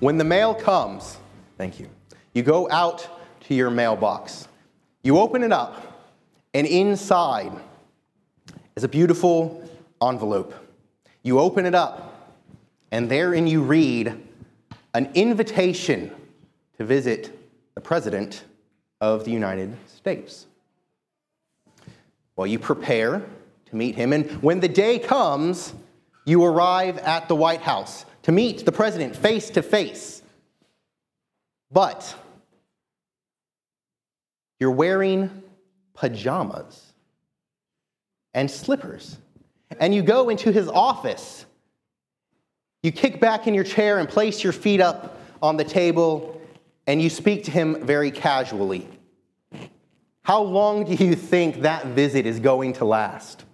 when the mail comes, thank you, you go out to your mailbox, you open it up, and inside is a beautiful envelope. You open it up, and therein you read an invitation to visit the President of the United States. Well, you prepare to meet him, and when the day comes, you arrive at the White House to meet the President face to face. But you're wearing pajamas and slippers, and you go into his office. You kick back in your chair and place your feet up on the table, and you speak to him very casually. How long do you think that visit is going to last?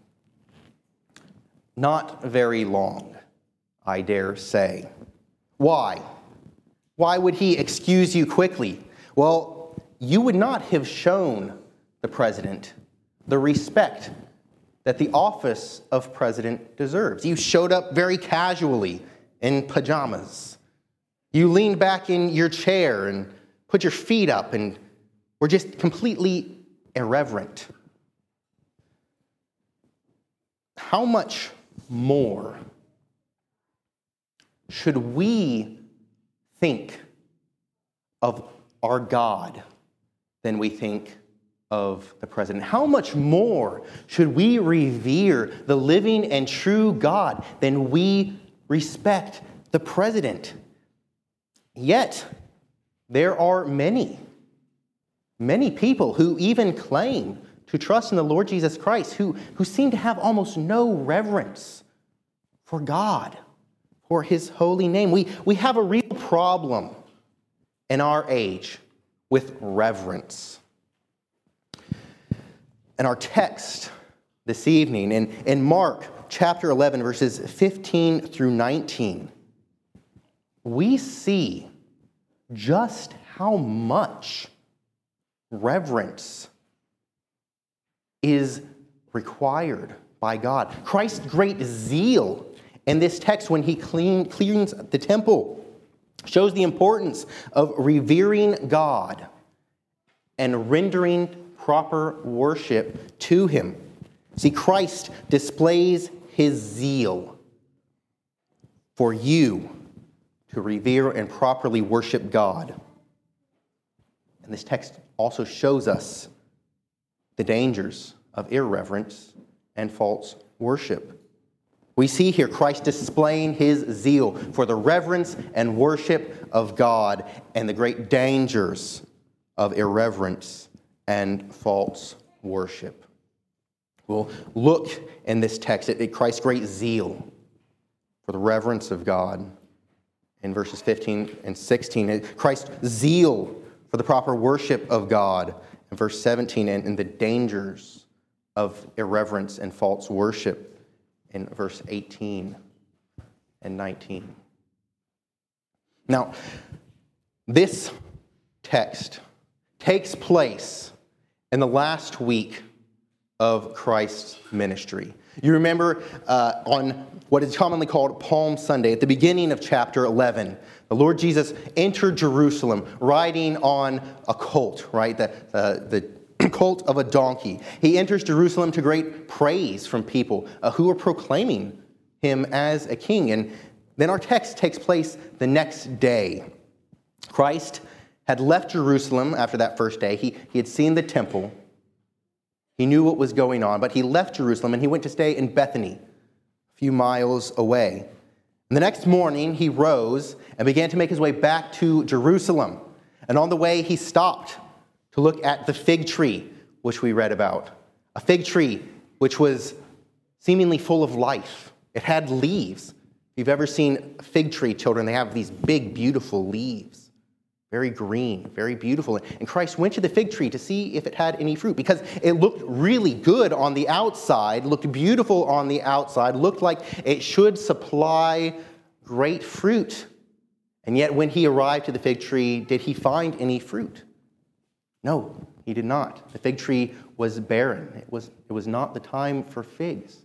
Not very long, I dare say. Why? Why would he excuse you quickly? Well, you would not have shown the president the respect that the office of president deserves. You showed up very casually in pajamas. You leaned back in your chair and put your feet up and were just completely irreverent. How much more should we think of our God than we think of the president? How much more should we revere the living and true God than we respect the president? Yet, there are many, many people who even claim to trust in the Lord Jesus Christ who, who seem to have almost no reverence for God, for his holy name. We, we have a real problem in our age with reverence. And our text this evening in, in Mark chapter 11, verses 15 through 19, we see just how much reverence is required by God. Christ's great zeal in this text when he clean, cleans the temple shows the importance of revering God and rendering proper worship to him. See, Christ displays his zeal for you to revere and properly worship God. And this text also shows us the dangers of irreverence and false worship. We see here Christ displaying his zeal for the reverence and worship of God and the great dangers of irreverence and false worship. We'll look in this text at Christ's great zeal for the reverence of God in verses 15 and 16. Christ's zeal for the proper worship of God in verse 17 and, in the dangers of irreverence and false worship in verse 18 and 19. Now, this text takes place in the last week of Christ's ministry. You remember uh, on what is commonly called Palm Sunday, at the beginning of chapter 11, the Lord Jesus entered Jerusalem riding on a colt, right? The, uh, the colt of a donkey. He enters Jerusalem to great praise from people uh, who are proclaiming him as a king. And then our text takes place the next day. Christ had left Jerusalem after that first day. He, he had seen the temple. He knew what was going on, but he left Jerusalem and he went to stay in Bethany, a few miles away. And the next morning, he rose and began to make his way back to Jerusalem. And on the way, he stopped to look at the fig tree, which we read about. A fig tree which was seemingly full of life. It had leaves. If you've ever seen fig tree children, they have these big, beautiful leaves, very green, very beautiful. And Christ went to the fig tree to see if it had any fruit because it looked really good on the outside, looked beautiful on the outside, looked like it should supply great fruit. And yet, when he arrived to the fig tree, did he find any fruit? No, he did not. The fig tree was barren. It was, it was not the time for figs.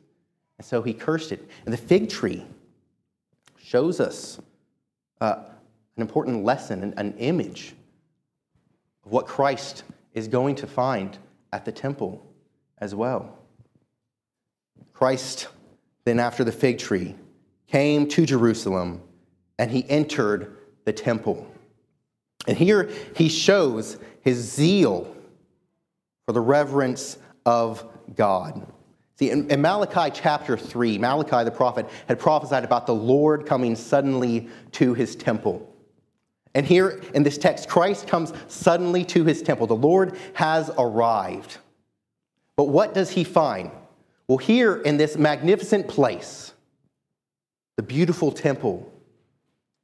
And so he cursed it. And the fig tree shows us uh, an important lesson, an, an image of what Christ is going to find at the temple as well. Christ, then after the fig tree, came to Jerusalem and he entered the temple. And here he shows his zeal for the reverence of God. See, in, in, Malachi chapter 3, Malachi the prophet had prophesied about the Lord coming suddenly to his temple. And here in this text, Christ comes suddenly to his temple. The Lord has arrived. But what does he find? Well, here in this magnificent place, the beautiful temple,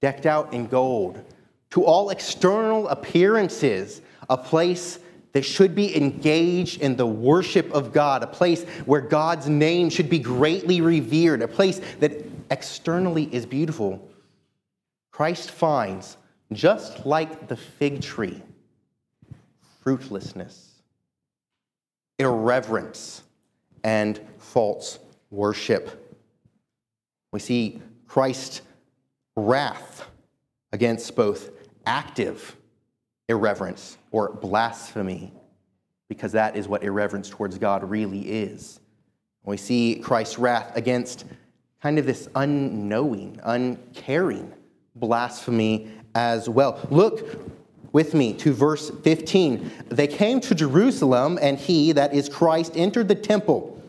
decked out in gold, to all external appearances, a place that should be engaged in the worship of God, a place where God's name should be greatly revered, a place that externally is beautiful. Christ finds, just like the fig tree, fruitlessness, irreverence, and false worship. We see Christ's wrath against both active irreverence or blasphemy, because that is what irreverence towards God really is. We see Christ's wrath against kind of this unknowing, uncaring blasphemy as well. Look with me to verse 15. They came to Jerusalem, and he, that is Christ, entered the temple.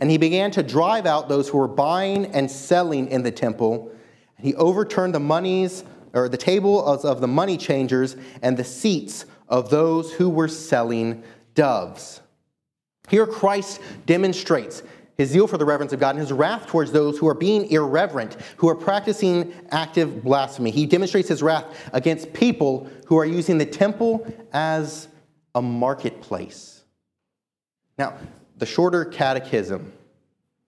And he began to drive out those who were buying and selling in the temple. He overturned the monies or the table of the money changers and the seats of those who were selling doves. Here, Christ demonstrates his zeal for the reverence of God and his wrath towards those who are being irreverent, who are practicing active blasphemy. He demonstrates his wrath against people who are using the temple as a marketplace. Now, the shorter catechism,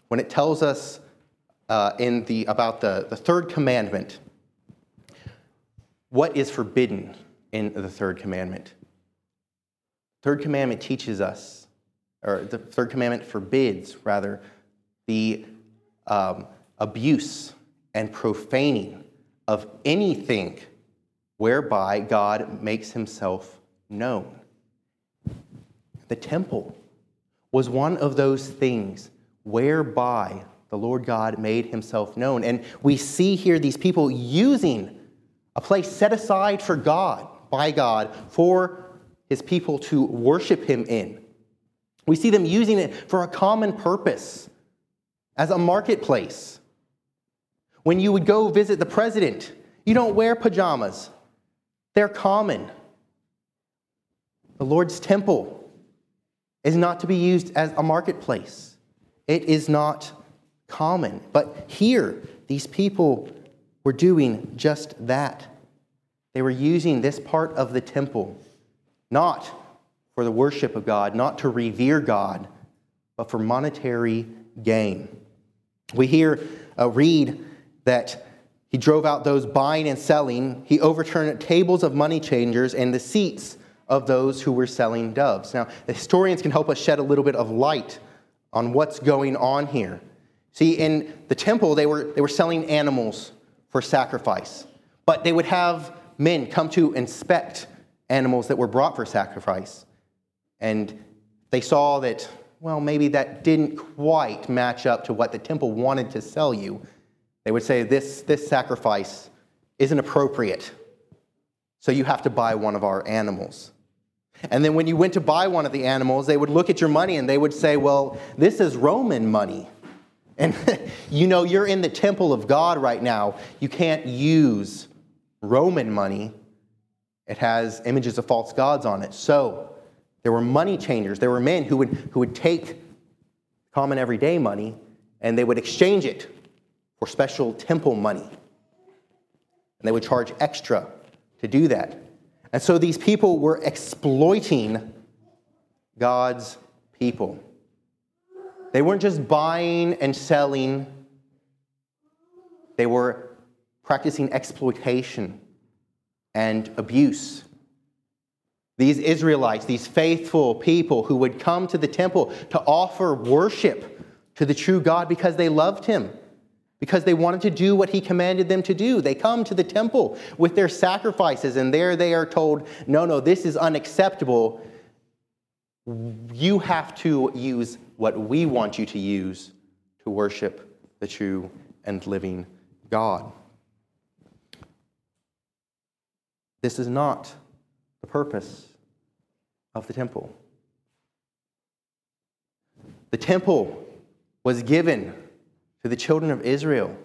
when it tells us uh, in the, about the, the third commandment, what is forbidden in the third commandment? Third commandment teaches us, or the third commandment forbids, rather, the um, abuse and profaning of anything whereby God makes himself known. The temple was one of those things whereby the Lord God made himself known. And we see here these people using a place set aside for God, by God, for his people to worship him in. We see them using it for a common purpose, as a marketplace. When you would go visit the president, you don't wear pajamas, they're common. The Lord's temple is not to be used as a marketplace, it is not common. But here, these people were doing just that. They were using this part of the temple not for the worship of God, not to revere God, but for monetary gain. We hear, uh, read that he drove out those buying and selling. He overturned tables of money changers and the seats of those who were selling doves. Now, the historians can help us shed a little bit of light on what's going on here. See, in the temple, they were, they were selling animals for sacrifice. But they would have men come to inspect animals that were brought for sacrifice. And they saw that, well, maybe that didn't quite match up to what the temple wanted to sell you. They would say, this, this sacrifice isn't appropriate, so you have to buy one of our animals. And then when you went to buy one of the animals, they would look at your money and they would say, well, this is Roman money. And you know, you're in the temple of God right now. You can't use Roman money. It has images of false gods on it. So there were money changers. There were men who would, who would take common everyday money and they would exchange it for special temple money. And they would charge extra to do that. And so these people were exploiting God's people. They weren't just buying and selling, they were practicing exploitation and abuse. These Israelites, these faithful people who would come to the temple to offer worship to the true God because they loved him, because they wanted to do what he commanded them to do. They come to the temple with their sacrifices, and there they are told, No, no, this is unacceptable. You have to use what we want you to use to worship the true and living God. This is not the purpose of the temple. The temple was given to the children of Israel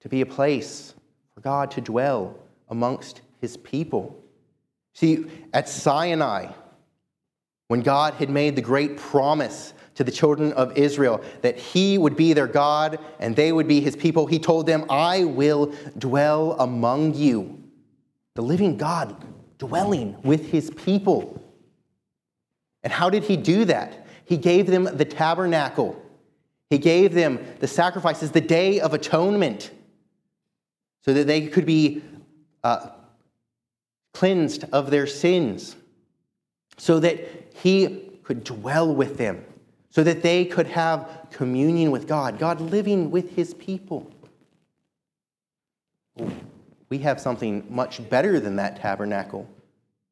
to be a place for God to dwell amongst his people. See, at Sinai, when God had made the great promise to the children of Israel that he would be their God and they would be his people, he told them, I will dwell among you. The living God dwelling with his people. And how did he do that? He gave them the tabernacle, he gave them the sacrifices, the day of atonement, so that they could be uh, cleansed of their sins, so that he could dwell with them, so that they could have communion with God, God living with his people. We have something much better than that tabernacle,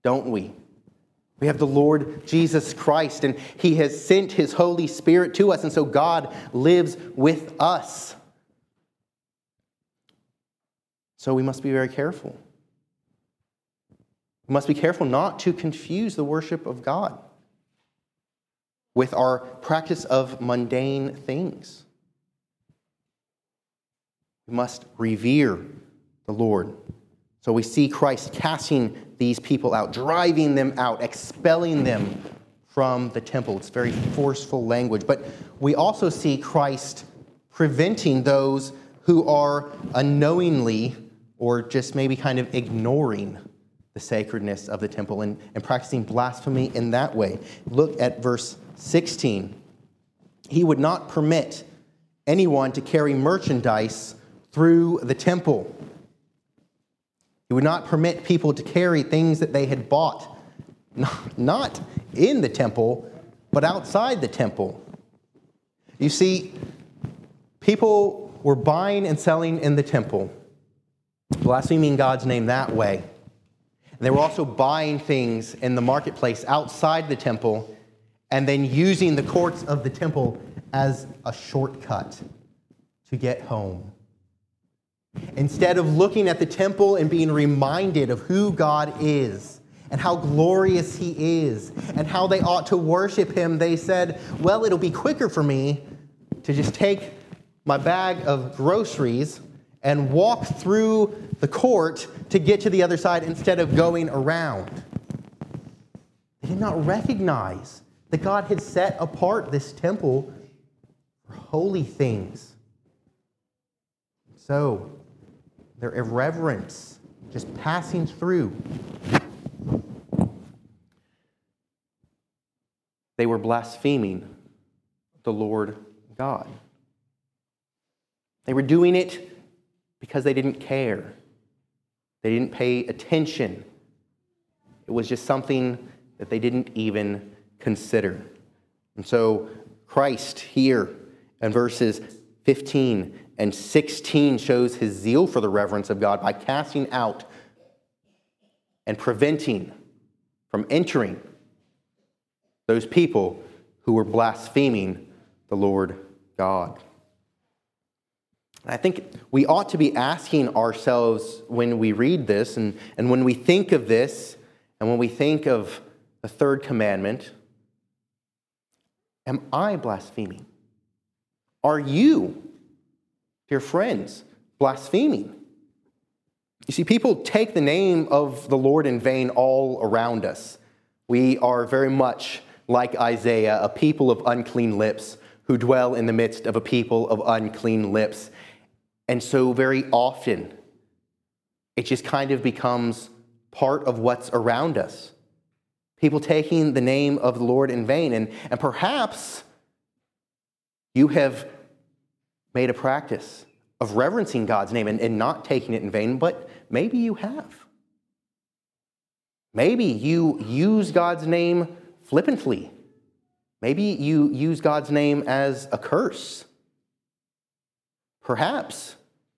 don't we? We have the Lord Jesus Christ, and He has sent His Holy Spirit to us, and so God lives with us. So we must be very careful. We must be careful not to confuse the worship of God with our practice of mundane things. We must revere the Lord. So we see Christ casting these people out, driving them out, expelling them from the temple. It's very forceful language. But we also see Christ preventing those who are unknowingly or just maybe kind of ignoring the sacredness of the temple and, and practicing blasphemy in that way. Look at verse 16. He would not permit anyone to carry merchandise through the temple he would not permit people to carry things that they had bought, not in the temple, but outside the temple. You see, people were buying and selling in the temple, blaspheming God's name that way. They were also buying things in the marketplace outside the temple and then using the courts of the temple as a shortcut to get home. Instead of looking at the temple and being reminded of who God is and how glorious He is and how they ought to worship Him, they said, Well, it'll be quicker for me to just take my bag of groceries and walk through the court to get to the other side instead of going around. They did not recognize that God had set apart this temple for holy things. So, their irreverence just passing through. They were blaspheming the Lord God. They were doing it because they didn't care. They didn't pay attention. It was just something that they didn't even consider. And so, Christ here in verses 15 and 16 shows his zeal for the reverence of God by casting out and preventing from entering those people who were blaspheming the Lord God. I think we ought to be asking ourselves when we read this and, and when we think of this and when we think of the third commandment Am I blaspheming? Are you dear friends, blaspheming. You see, people take the name of the Lord in vain all around us. We are very much like Isaiah, a people of unclean lips who dwell in the midst of a people of unclean lips. And so, very often, it just kind of becomes part of what's around us. People taking the name of the Lord in vain. And, and perhaps you have made a practice of reverencing God's name and, and not taking it in vain, but maybe you have. Maybe you use God's name flippantly. Maybe you use God's name as a curse. Perhaps,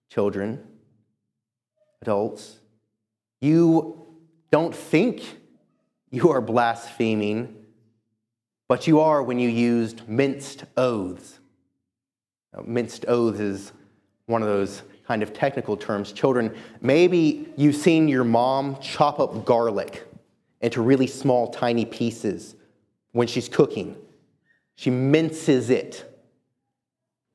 children, adults, you don't think you are blaspheming, but you are when you used minced oaths. Minced oaths is one of those kind of technical terms. Children, maybe you've seen your mom chop up garlic into really small, tiny pieces when she's cooking. She minces it,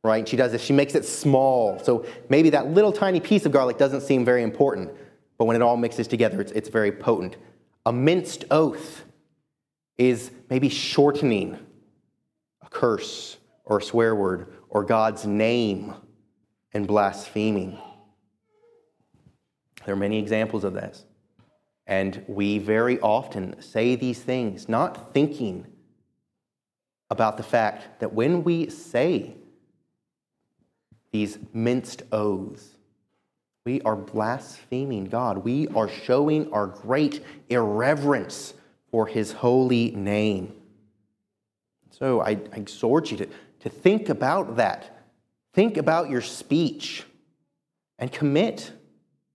right? She does this, she makes it small. So maybe that little tiny piece of garlic doesn't seem very important, but when it all mixes together, it's, it's very potent. A minced oath is maybe shortening a curse or a swear word or God's name and blaspheming. There are many examples of this. And we very often say these things not thinking about the fact that when we say these minced oaths, we are blaspheming God. We are showing our great irreverence for his holy name. So I, I exhort you to, to think about that. Think about your speech and commit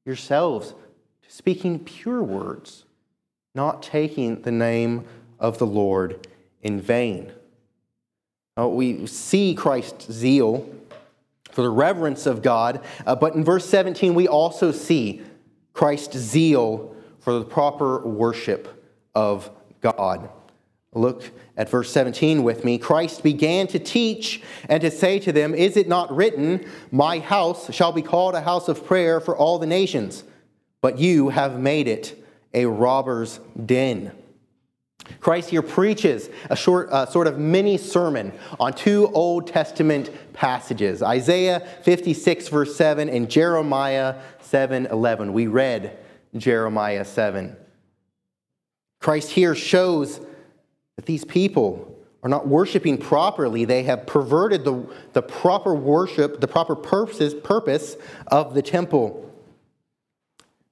yourselves to speaking pure words, not taking the name of the Lord in vain. We see Christ's zeal for the reverence of God, uh, but in verse 17, we also see Christ's zeal for the proper worship of God. Look at verse 17 with me. Christ began to teach and to say to them, Is it not written, My house shall be called a house of prayer for all the nations? But you have made it a robber's den. Christ here preaches a short, uh, sort of mini sermon on two Old Testament passages Isaiah 56, verse 7, and Jeremiah 7, 11. We read Jeremiah 7. Christ here shows that these people are not worshiping properly. They have perverted the, the proper worship, the proper purposes, purpose of the temple.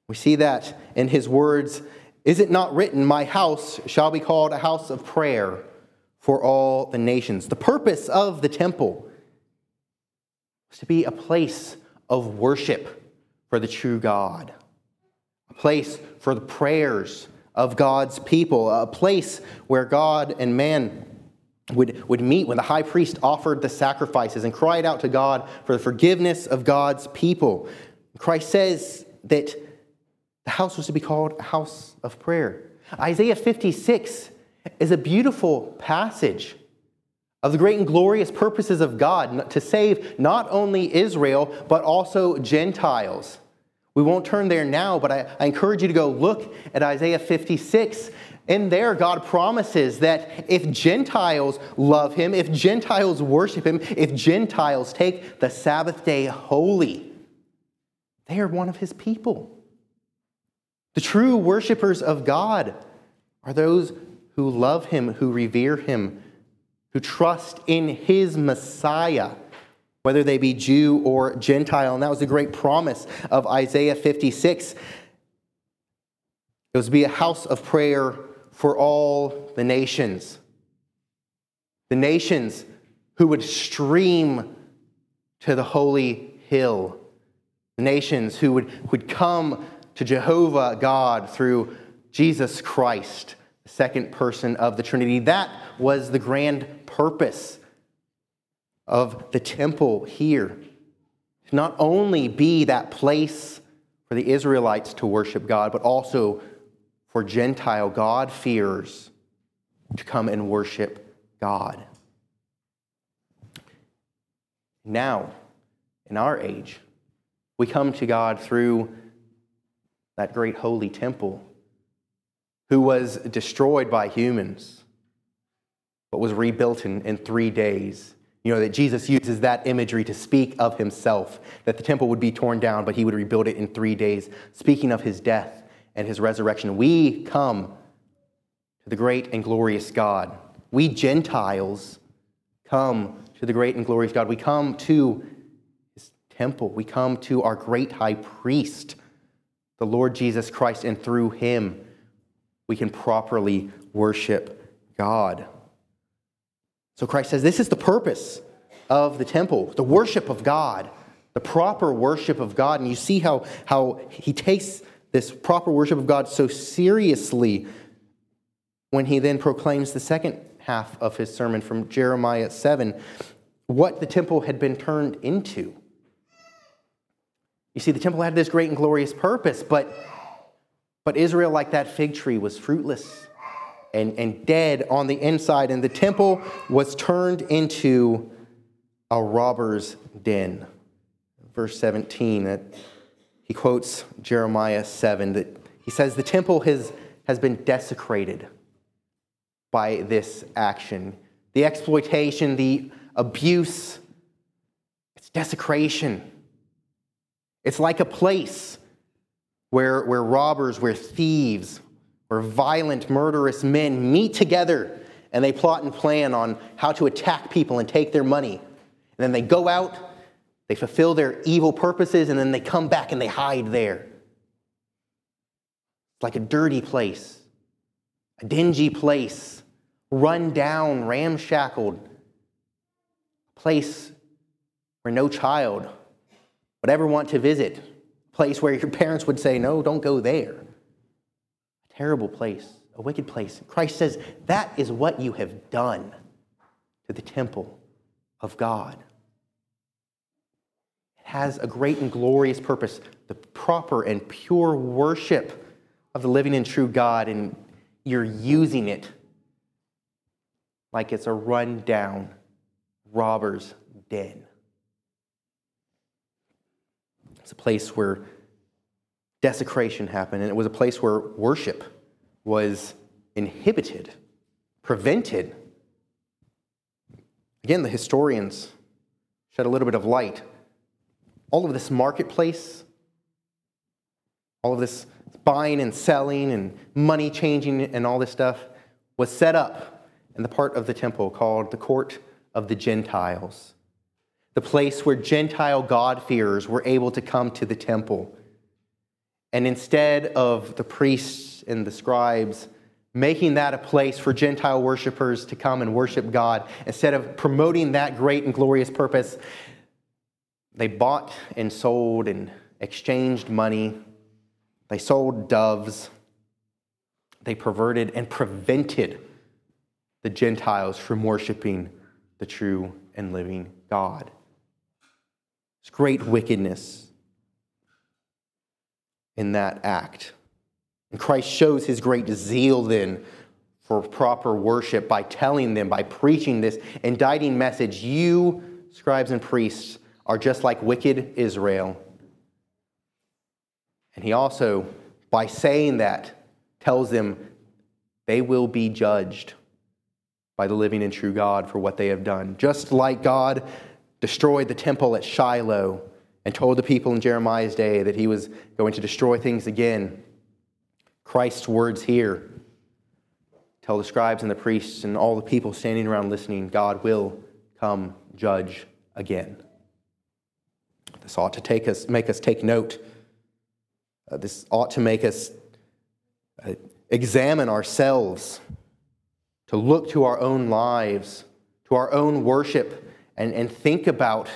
We see that in his words Is it not written, My house shall be called a house of prayer for all the nations? The purpose of the temple was to be a place of worship for the true God, a place for the prayers of God's people, a place where God and man would, would meet when the high priest offered the sacrifices and cried out to God for the forgiveness of God's people. Christ says that the house was to be called a house of prayer. Isaiah 56 is a beautiful passage of the great and glorious purposes of God to save not only Israel, but also Gentiles. We won't turn there now, but I, I, encourage you to go look at Isaiah 56. In there, God promises that if Gentiles love him, if Gentiles worship him, if Gentiles take the Sabbath day holy, they are one of his people. The true worshipers of God are those who love him, who revere him, who trust in his Messiah whether they be Jew or Gentile. And that was the great promise of Isaiah 56. It was to be a house of prayer for all the nations. The nations who would stream to the holy hill. The nations who would, would come to Jehovah God through Jesus Christ, the second person of the Trinity. That was the grand purpose of the temple here to not only be that place for the Israelites to worship God, but also for Gentile God-fearers to come and worship God. Now, in our age, we come to God through that great holy temple who was destroyed by humans, but was rebuilt in, in three days You know, that Jesus uses that imagery to speak of himself, that the temple would be torn down, but he would rebuild it in three days, speaking of his death and his resurrection. We come to the great and glorious God. We Gentiles come to the great and glorious God. We come to his temple. We come to our great high priest, the Lord Jesus Christ, and through him we can properly worship God. So Christ says this is the purpose of the temple, the worship of God, the proper worship of God. And you see how, how he takes this proper worship of God so seriously when he then proclaims the second half of his sermon from Jeremiah 7 what the temple had been turned into. You see, the temple had this great and glorious purpose, but, but Israel, like that fig tree, was fruitless and, and dead on the inside, and the temple was turned into a robber's den. Verse 17, that he quotes Jeremiah 7 that he says, The temple has, has been desecrated by this action. The exploitation, the abuse, it's desecration. It's like a place where, where robbers, where thieves, where violent, murderous men meet together and they plot and plan on how to attack people and take their money. And then they go out, they fulfill their evil purposes, and then they come back and they hide there. It's like a dirty place, a dingy place, run down, ramshackled, place where no child would ever want to visit, a place where your parents would say, No, don't go there terrible place, a wicked place. Christ says, That is what you have done to the temple of God. It has a great and glorious purpose, the proper and pure worship of the living and true God, and you're using it like it's a run-down robber's den. It's a place where desecration happened, and it was a place where worship was inhibited, prevented. Again, the historians shed a little bit of light. All of this marketplace, all of this buying and selling and money changing and all this stuff was set up in the part of the temple called the court of the Gentiles, the place where Gentile God-fearers were able to come to the temple and instead of the priests and the scribes making that a place for Gentile worshipers to come and worship God, instead of promoting that great and glorious purpose, they bought and sold and exchanged money. They sold doves. They perverted and prevented the Gentiles from worshiping the true and living God. It's great wickedness in that act. And Christ shows his great zeal then for proper worship by telling them, by preaching this indicting message you, scribes and priests, are just like wicked Israel. And he also, by saying that, tells them they will be judged by the living and true God for what they have done. Just like God destroyed the temple at Shiloh and told the people in Jeremiah's day that he was going to destroy things again. Christ's words here tell the scribes and the priests and all the people standing around listening God will come judge again. This ought to take us, make us take note. Uh, this ought to make us uh, examine ourselves, to look to our own lives, to our own worship, and, and think about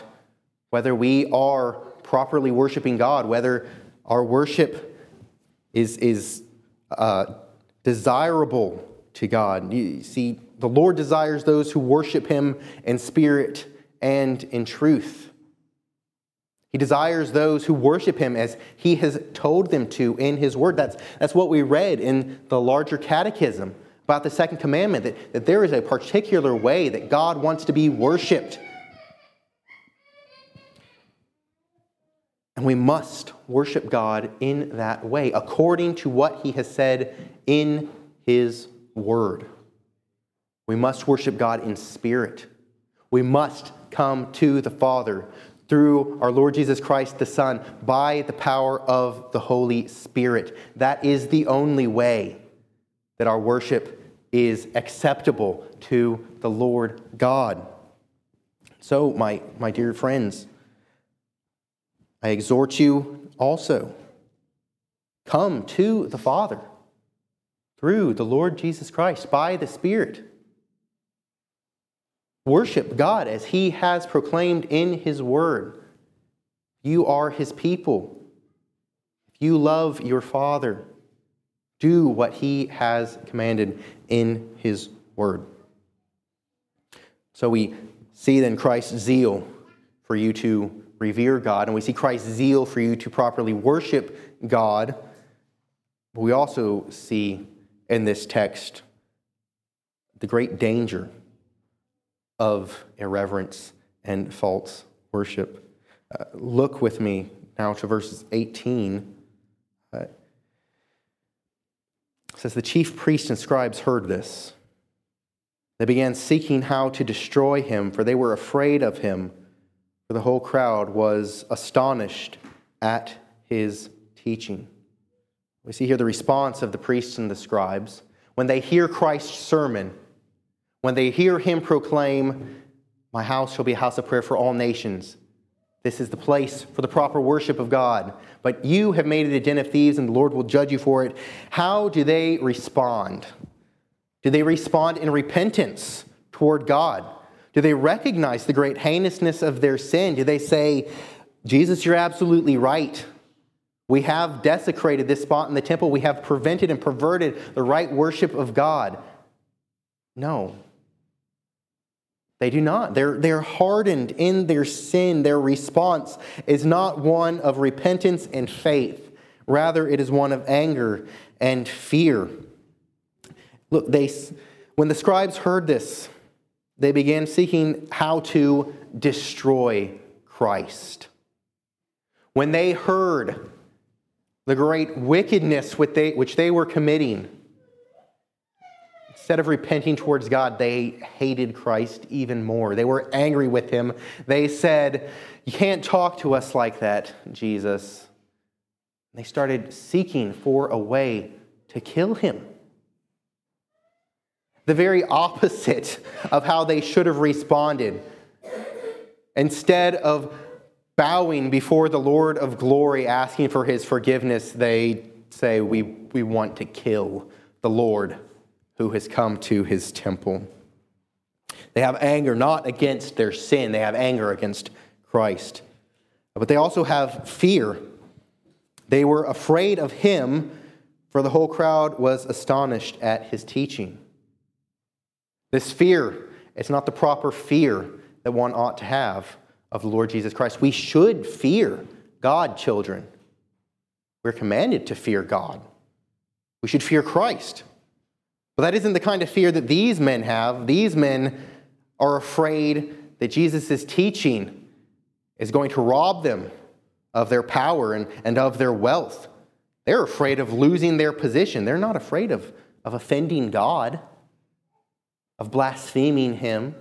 whether we are properly worshiping God, whether our worship is, is uh, desirable to God. You see, the Lord desires those who worship Him in spirit and in truth. He desires those who worship Him as He has told them to in His Word. That's, that's what we read in the larger catechism about the second commandment that, that there is a particular way that God wants to be worshiped. And we must worship God in that way, according to what He has said in His Word. We must worship God in spirit. We must come to the Father through our Lord Jesus Christ the Son by the power of the Holy Spirit. That is the only way that our worship is acceptable to the Lord God. So, my, my dear friends, I exhort you also come to the Father through the Lord Jesus Christ by the Spirit. Worship God as He has proclaimed in His Word. You are His people. If you love your Father, do what He has commanded in His Word. So we see then Christ's zeal for you to revere God, and we see Christ's zeal for you to properly worship God. But we also see in this text the great danger of irreverence and false worship. Uh, look with me now to verses 18. Uh, it says, The chief priests and scribes heard this. They began seeking how to destroy him, for they were afraid of him, for the whole crowd was astonished at his teaching. We see here the response of the priests and the scribes. When they hear Christ's sermon, when they hear him proclaim, My house shall be a house of prayer for all nations, this is the place for the proper worship of God. But you have made it a den of thieves, and the Lord will judge you for it. How do they respond? Do they respond in repentance toward God? Do they recognize the great heinousness of their sin? Do they say, Jesus, you're absolutely right. We have desecrated this spot in the temple. We have prevented and perverted the right worship of God. No, they do not. They're, they're hardened in their sin. Their response is not one of repentance and faith, rather, it is one of anger and fear. Look, they, when the scribes heard this, they began seeking how to destroy Christ. When they heard the great wickedness which they, were committing, Instead of repenting towards God, they hated Christ even more. They were angry with him. They said, You can't talk to us like that, Jesus. They started seeking for a way to kill him. The very opposite of how they should have responded. Instead of bowing before the Lord of glory, asking for his forgiveness, they say, We, we want to kill the Lord who has come to his temple. They have anger not against their sin, they have anger against Christ. But they also have fear. They were afraid of him, for the whole crowd was astonished at his teaching. This fear is not the proper fear that one ought to have of the Lord Jesus Christ. We should fear God, children. We're commanded to fear God. We should fear Christ. But that isn't the kind of fear that these men have. These men are afraid that Jesus' teaching is going to rob them of their power and, and of their wealth. They're afraid of losing their position. They're not afraid of, of offending God, of blaspheming Him.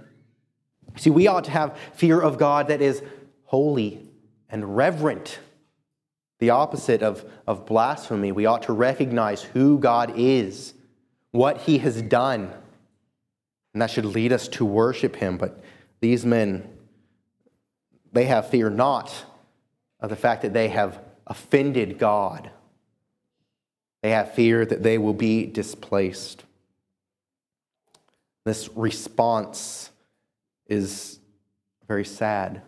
See, we ought to have fear of God that is holy and reverent. The opposite of, of blasphemy. We ought to recognize who God is what he has done. And that should lead us to worship him. But these men, they have fear not of the fact that they have offended God, they have fear that they will be displaced. This response is very sad,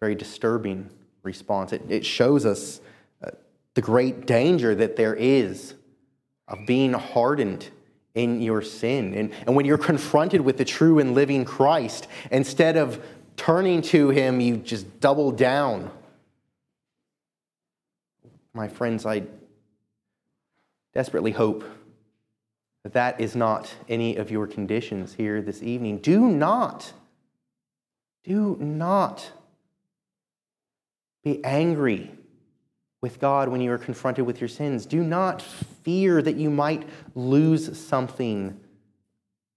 very disturbing response. It, it shows us uh, the great danger that there is of being hardened in your sin. And, and when you're confronted with the true and living Christ, instead of turning to him, you just double down. My friends, I desperately hope that is not any of your conditions here this evening. Do not, do not be angry with God when you are confronted with your sins. Do not fear that you might lose something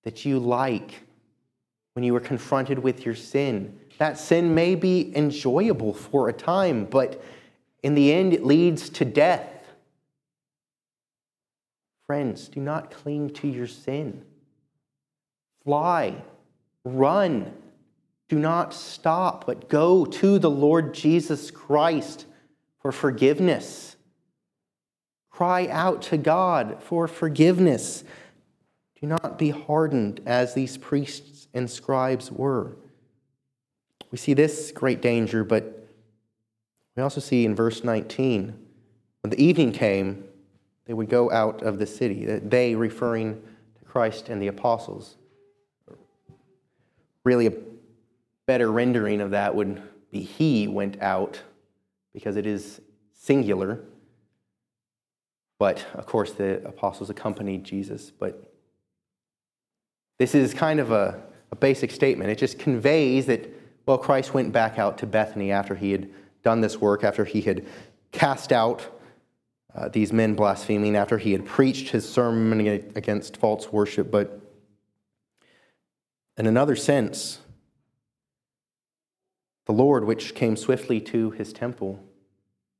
that you like when you are confronted with your sin. That sin may be enjoyable for a time, but in the end, it leads to death. Friends, do not cling to your sin. Fly, run. Do not stop, but go to the Lord Jesus Christ for forgiveness. Cry out to God for forgiveness. Do not be hardened as these priests and scribes were. We see this great danger, but we also see in verse 19 when the evening came, they would go out of the city. They, referring to Christ and the apostles. Really, a better rendering of that would be he went out because it is singular. But of course, the apostles accompanied Jesus. But this is kind of a, a basic statement. It just conveys that, well, Christ went back out to Bethany after he had done this work, after he had cast out uh, these men blaspheming, after he had preached his sermon against false worship. But in another sense, the Lord, which came swiftly to his temple,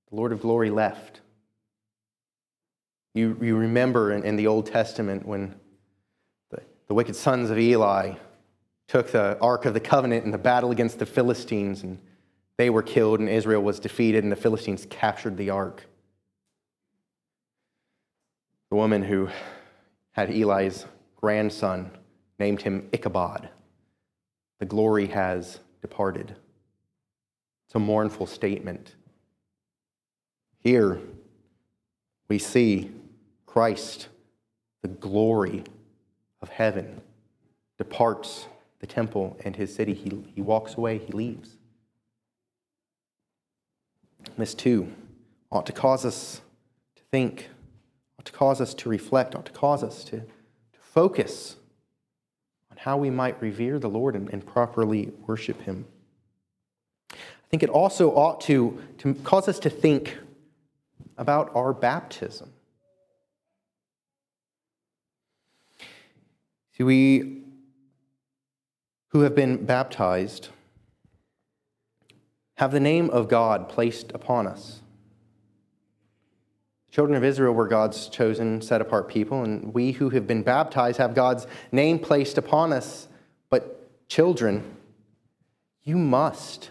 the Lord of glory left. You, you remember in, in the Old Testament when the, the wicked sons of Eli took the Ark of the Covenant in the battle against the Philistines, and they were killed, and Israel was defeated, and the Philistines captured the Ark. The woman who had Eli's grandson named him Ichabod. The glory has departed. It's a mournful statement. Here we see Christ, the glory of heaven, departs the temple and his city. He, he walks away, he leaves. This too ought to cause us to think, ought to cause us to reflect, ought to cause us to, to focus on how we might revere the Lord and, and properly worship him I think it also ought to, to cause us to think about our baptism. See, we who have been baptized have the name of God placed upon us. Children of Israel were God's chosen, set apart people, and we who have been baptized have God's name placed upon us. But, children, you must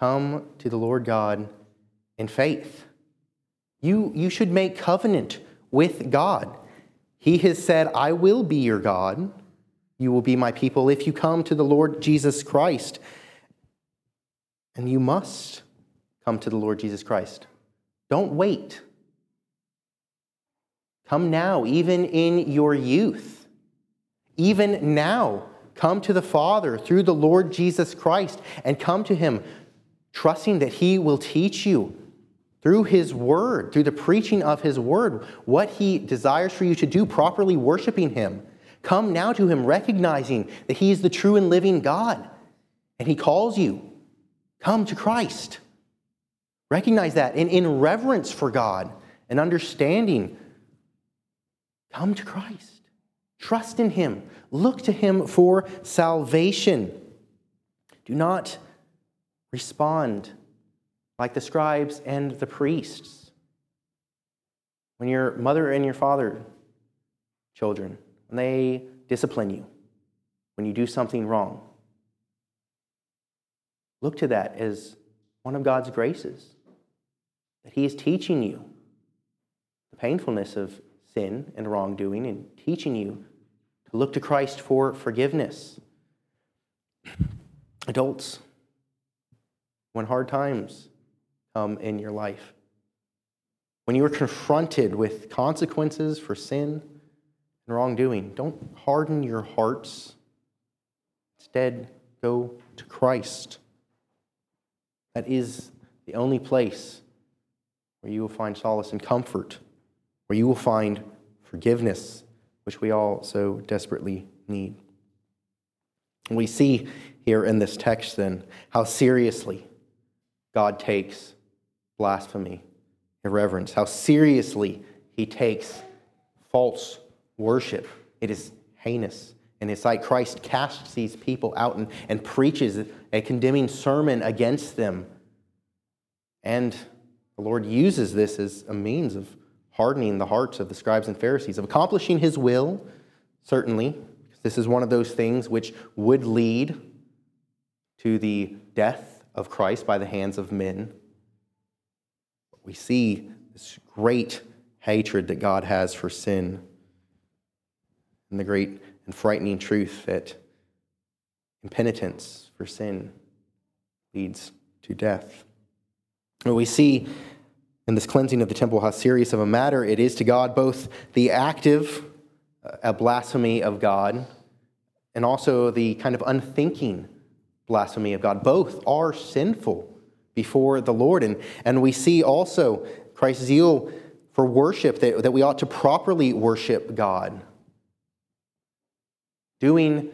Come to the Lord God in faith. You, you should make covenant with God. He has said, I will be your God. You will be my people if you come to the Lord Jesus Christ. And you must come to the Lord Jesus Christ. Don't wait. Come now, even in your youth. Even now, come to the Father through the Lord Jesus Christ and come to Him trusting that He will teach you through His Word, through the preaching of His Word, what He desires for you to do, properly worshiping Him. Come now to Him, recognizing that He is the true and living God, and He calls you. Come to Christ. Recognize that. And in reverence for God and understanding, come to Christ. Trust in Him. Look to Him for salvation. Do not Respond like the scribes and the priests. When your mother and your father, children, when they discipline you, when you do something wrong, look to that as one of God's graces, that He is teaching you the painfulness of sin and wrongdoing and teaching you to look to Christ for forgiveness. Adults, when hard times come in your life, when you are confronted with consequences for sin and wrongdoing, don't harden your hearts. Instead, go to Christ. That is the only place where you will find solace and comfort, where you will find forgiveness, which we all so desperately need. We see here in this text, then, how seriously God takes blasphemy, irreverence, how seriously he takes false worship. It is heinous in his sight. Christ casts these people out and, and preaches a condemning sermon against them. And the Lord uses this as a means of hardening the hearts of the scribes and Pharisees, of accomplishing his will, certainly. This is one of those things which would lead to the death of Christ by the hands of men. We see this great hatred that God has for sin and the great and frightening truth that impenitence for sin leads to death. we see in this cleansing of the temple how serious of a matter it is to God, both the active uh, a blasphemy of God and also the kind of unthinking blasphemy of God. Both are sinful before the Lord. And, and we see also Christ's zeal for worship, that, that we ought to properly worship God doing,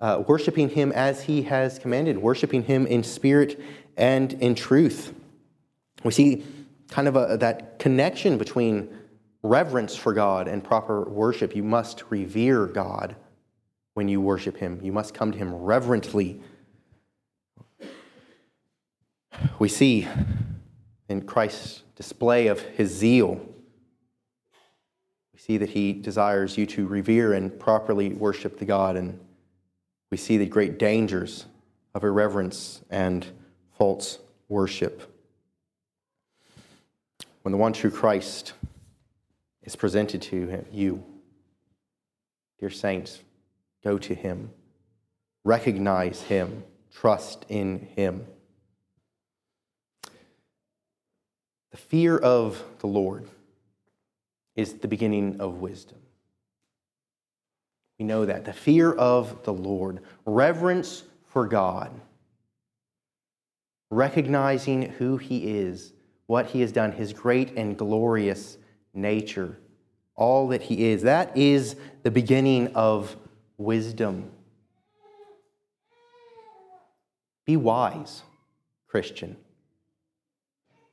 uh, worshiping Him as He has commanded, worshiping Him in spirit and in truth. We see kind of a, that connection between reverence for God and proper worship. You must revere God when you worship Him, you must come to Him reverently. We see in Christ's display of His zeal we see that he desires you to revere and properly worship the God, and we see the great dangers of irreverence and false worship. When the one true Christ is presented to you, dear saints, go to him, recognize him, trust in him. The fear of the Lord is the beginning of wisdom. We know that. The fear of the Lord, reverence for God, recognizing who He is, what He has done, His great and glorious nature, all that He is. That is the beginning of wisdom. Be wise, Christian.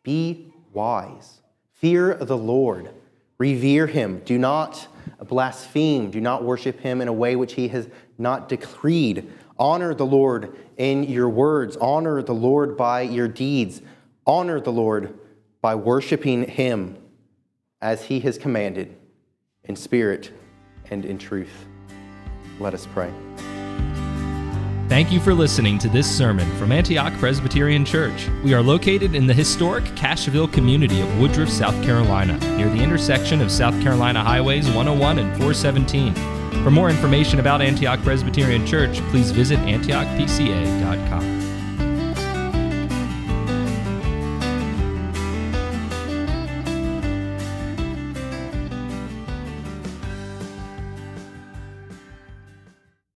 Be wise. Fear the Lord. Revere him. Do not blaspheme. Do not worship him in a way which he has not decreed. Honor the Lord in your words. Honor the Lord by your deeds. Honor the Lord by worshiping him as he has commanded in spirit and in truth. Let us pray. Thank you for listening to this sermon from Antioch Presbyterian Church. We are located in the historic Cashville community of Woodruff, South Carolina, near the intersection of South Carolina Highways 101 and 417. For more information about Antioch Presbyterian Church, please visit antiochpca.com.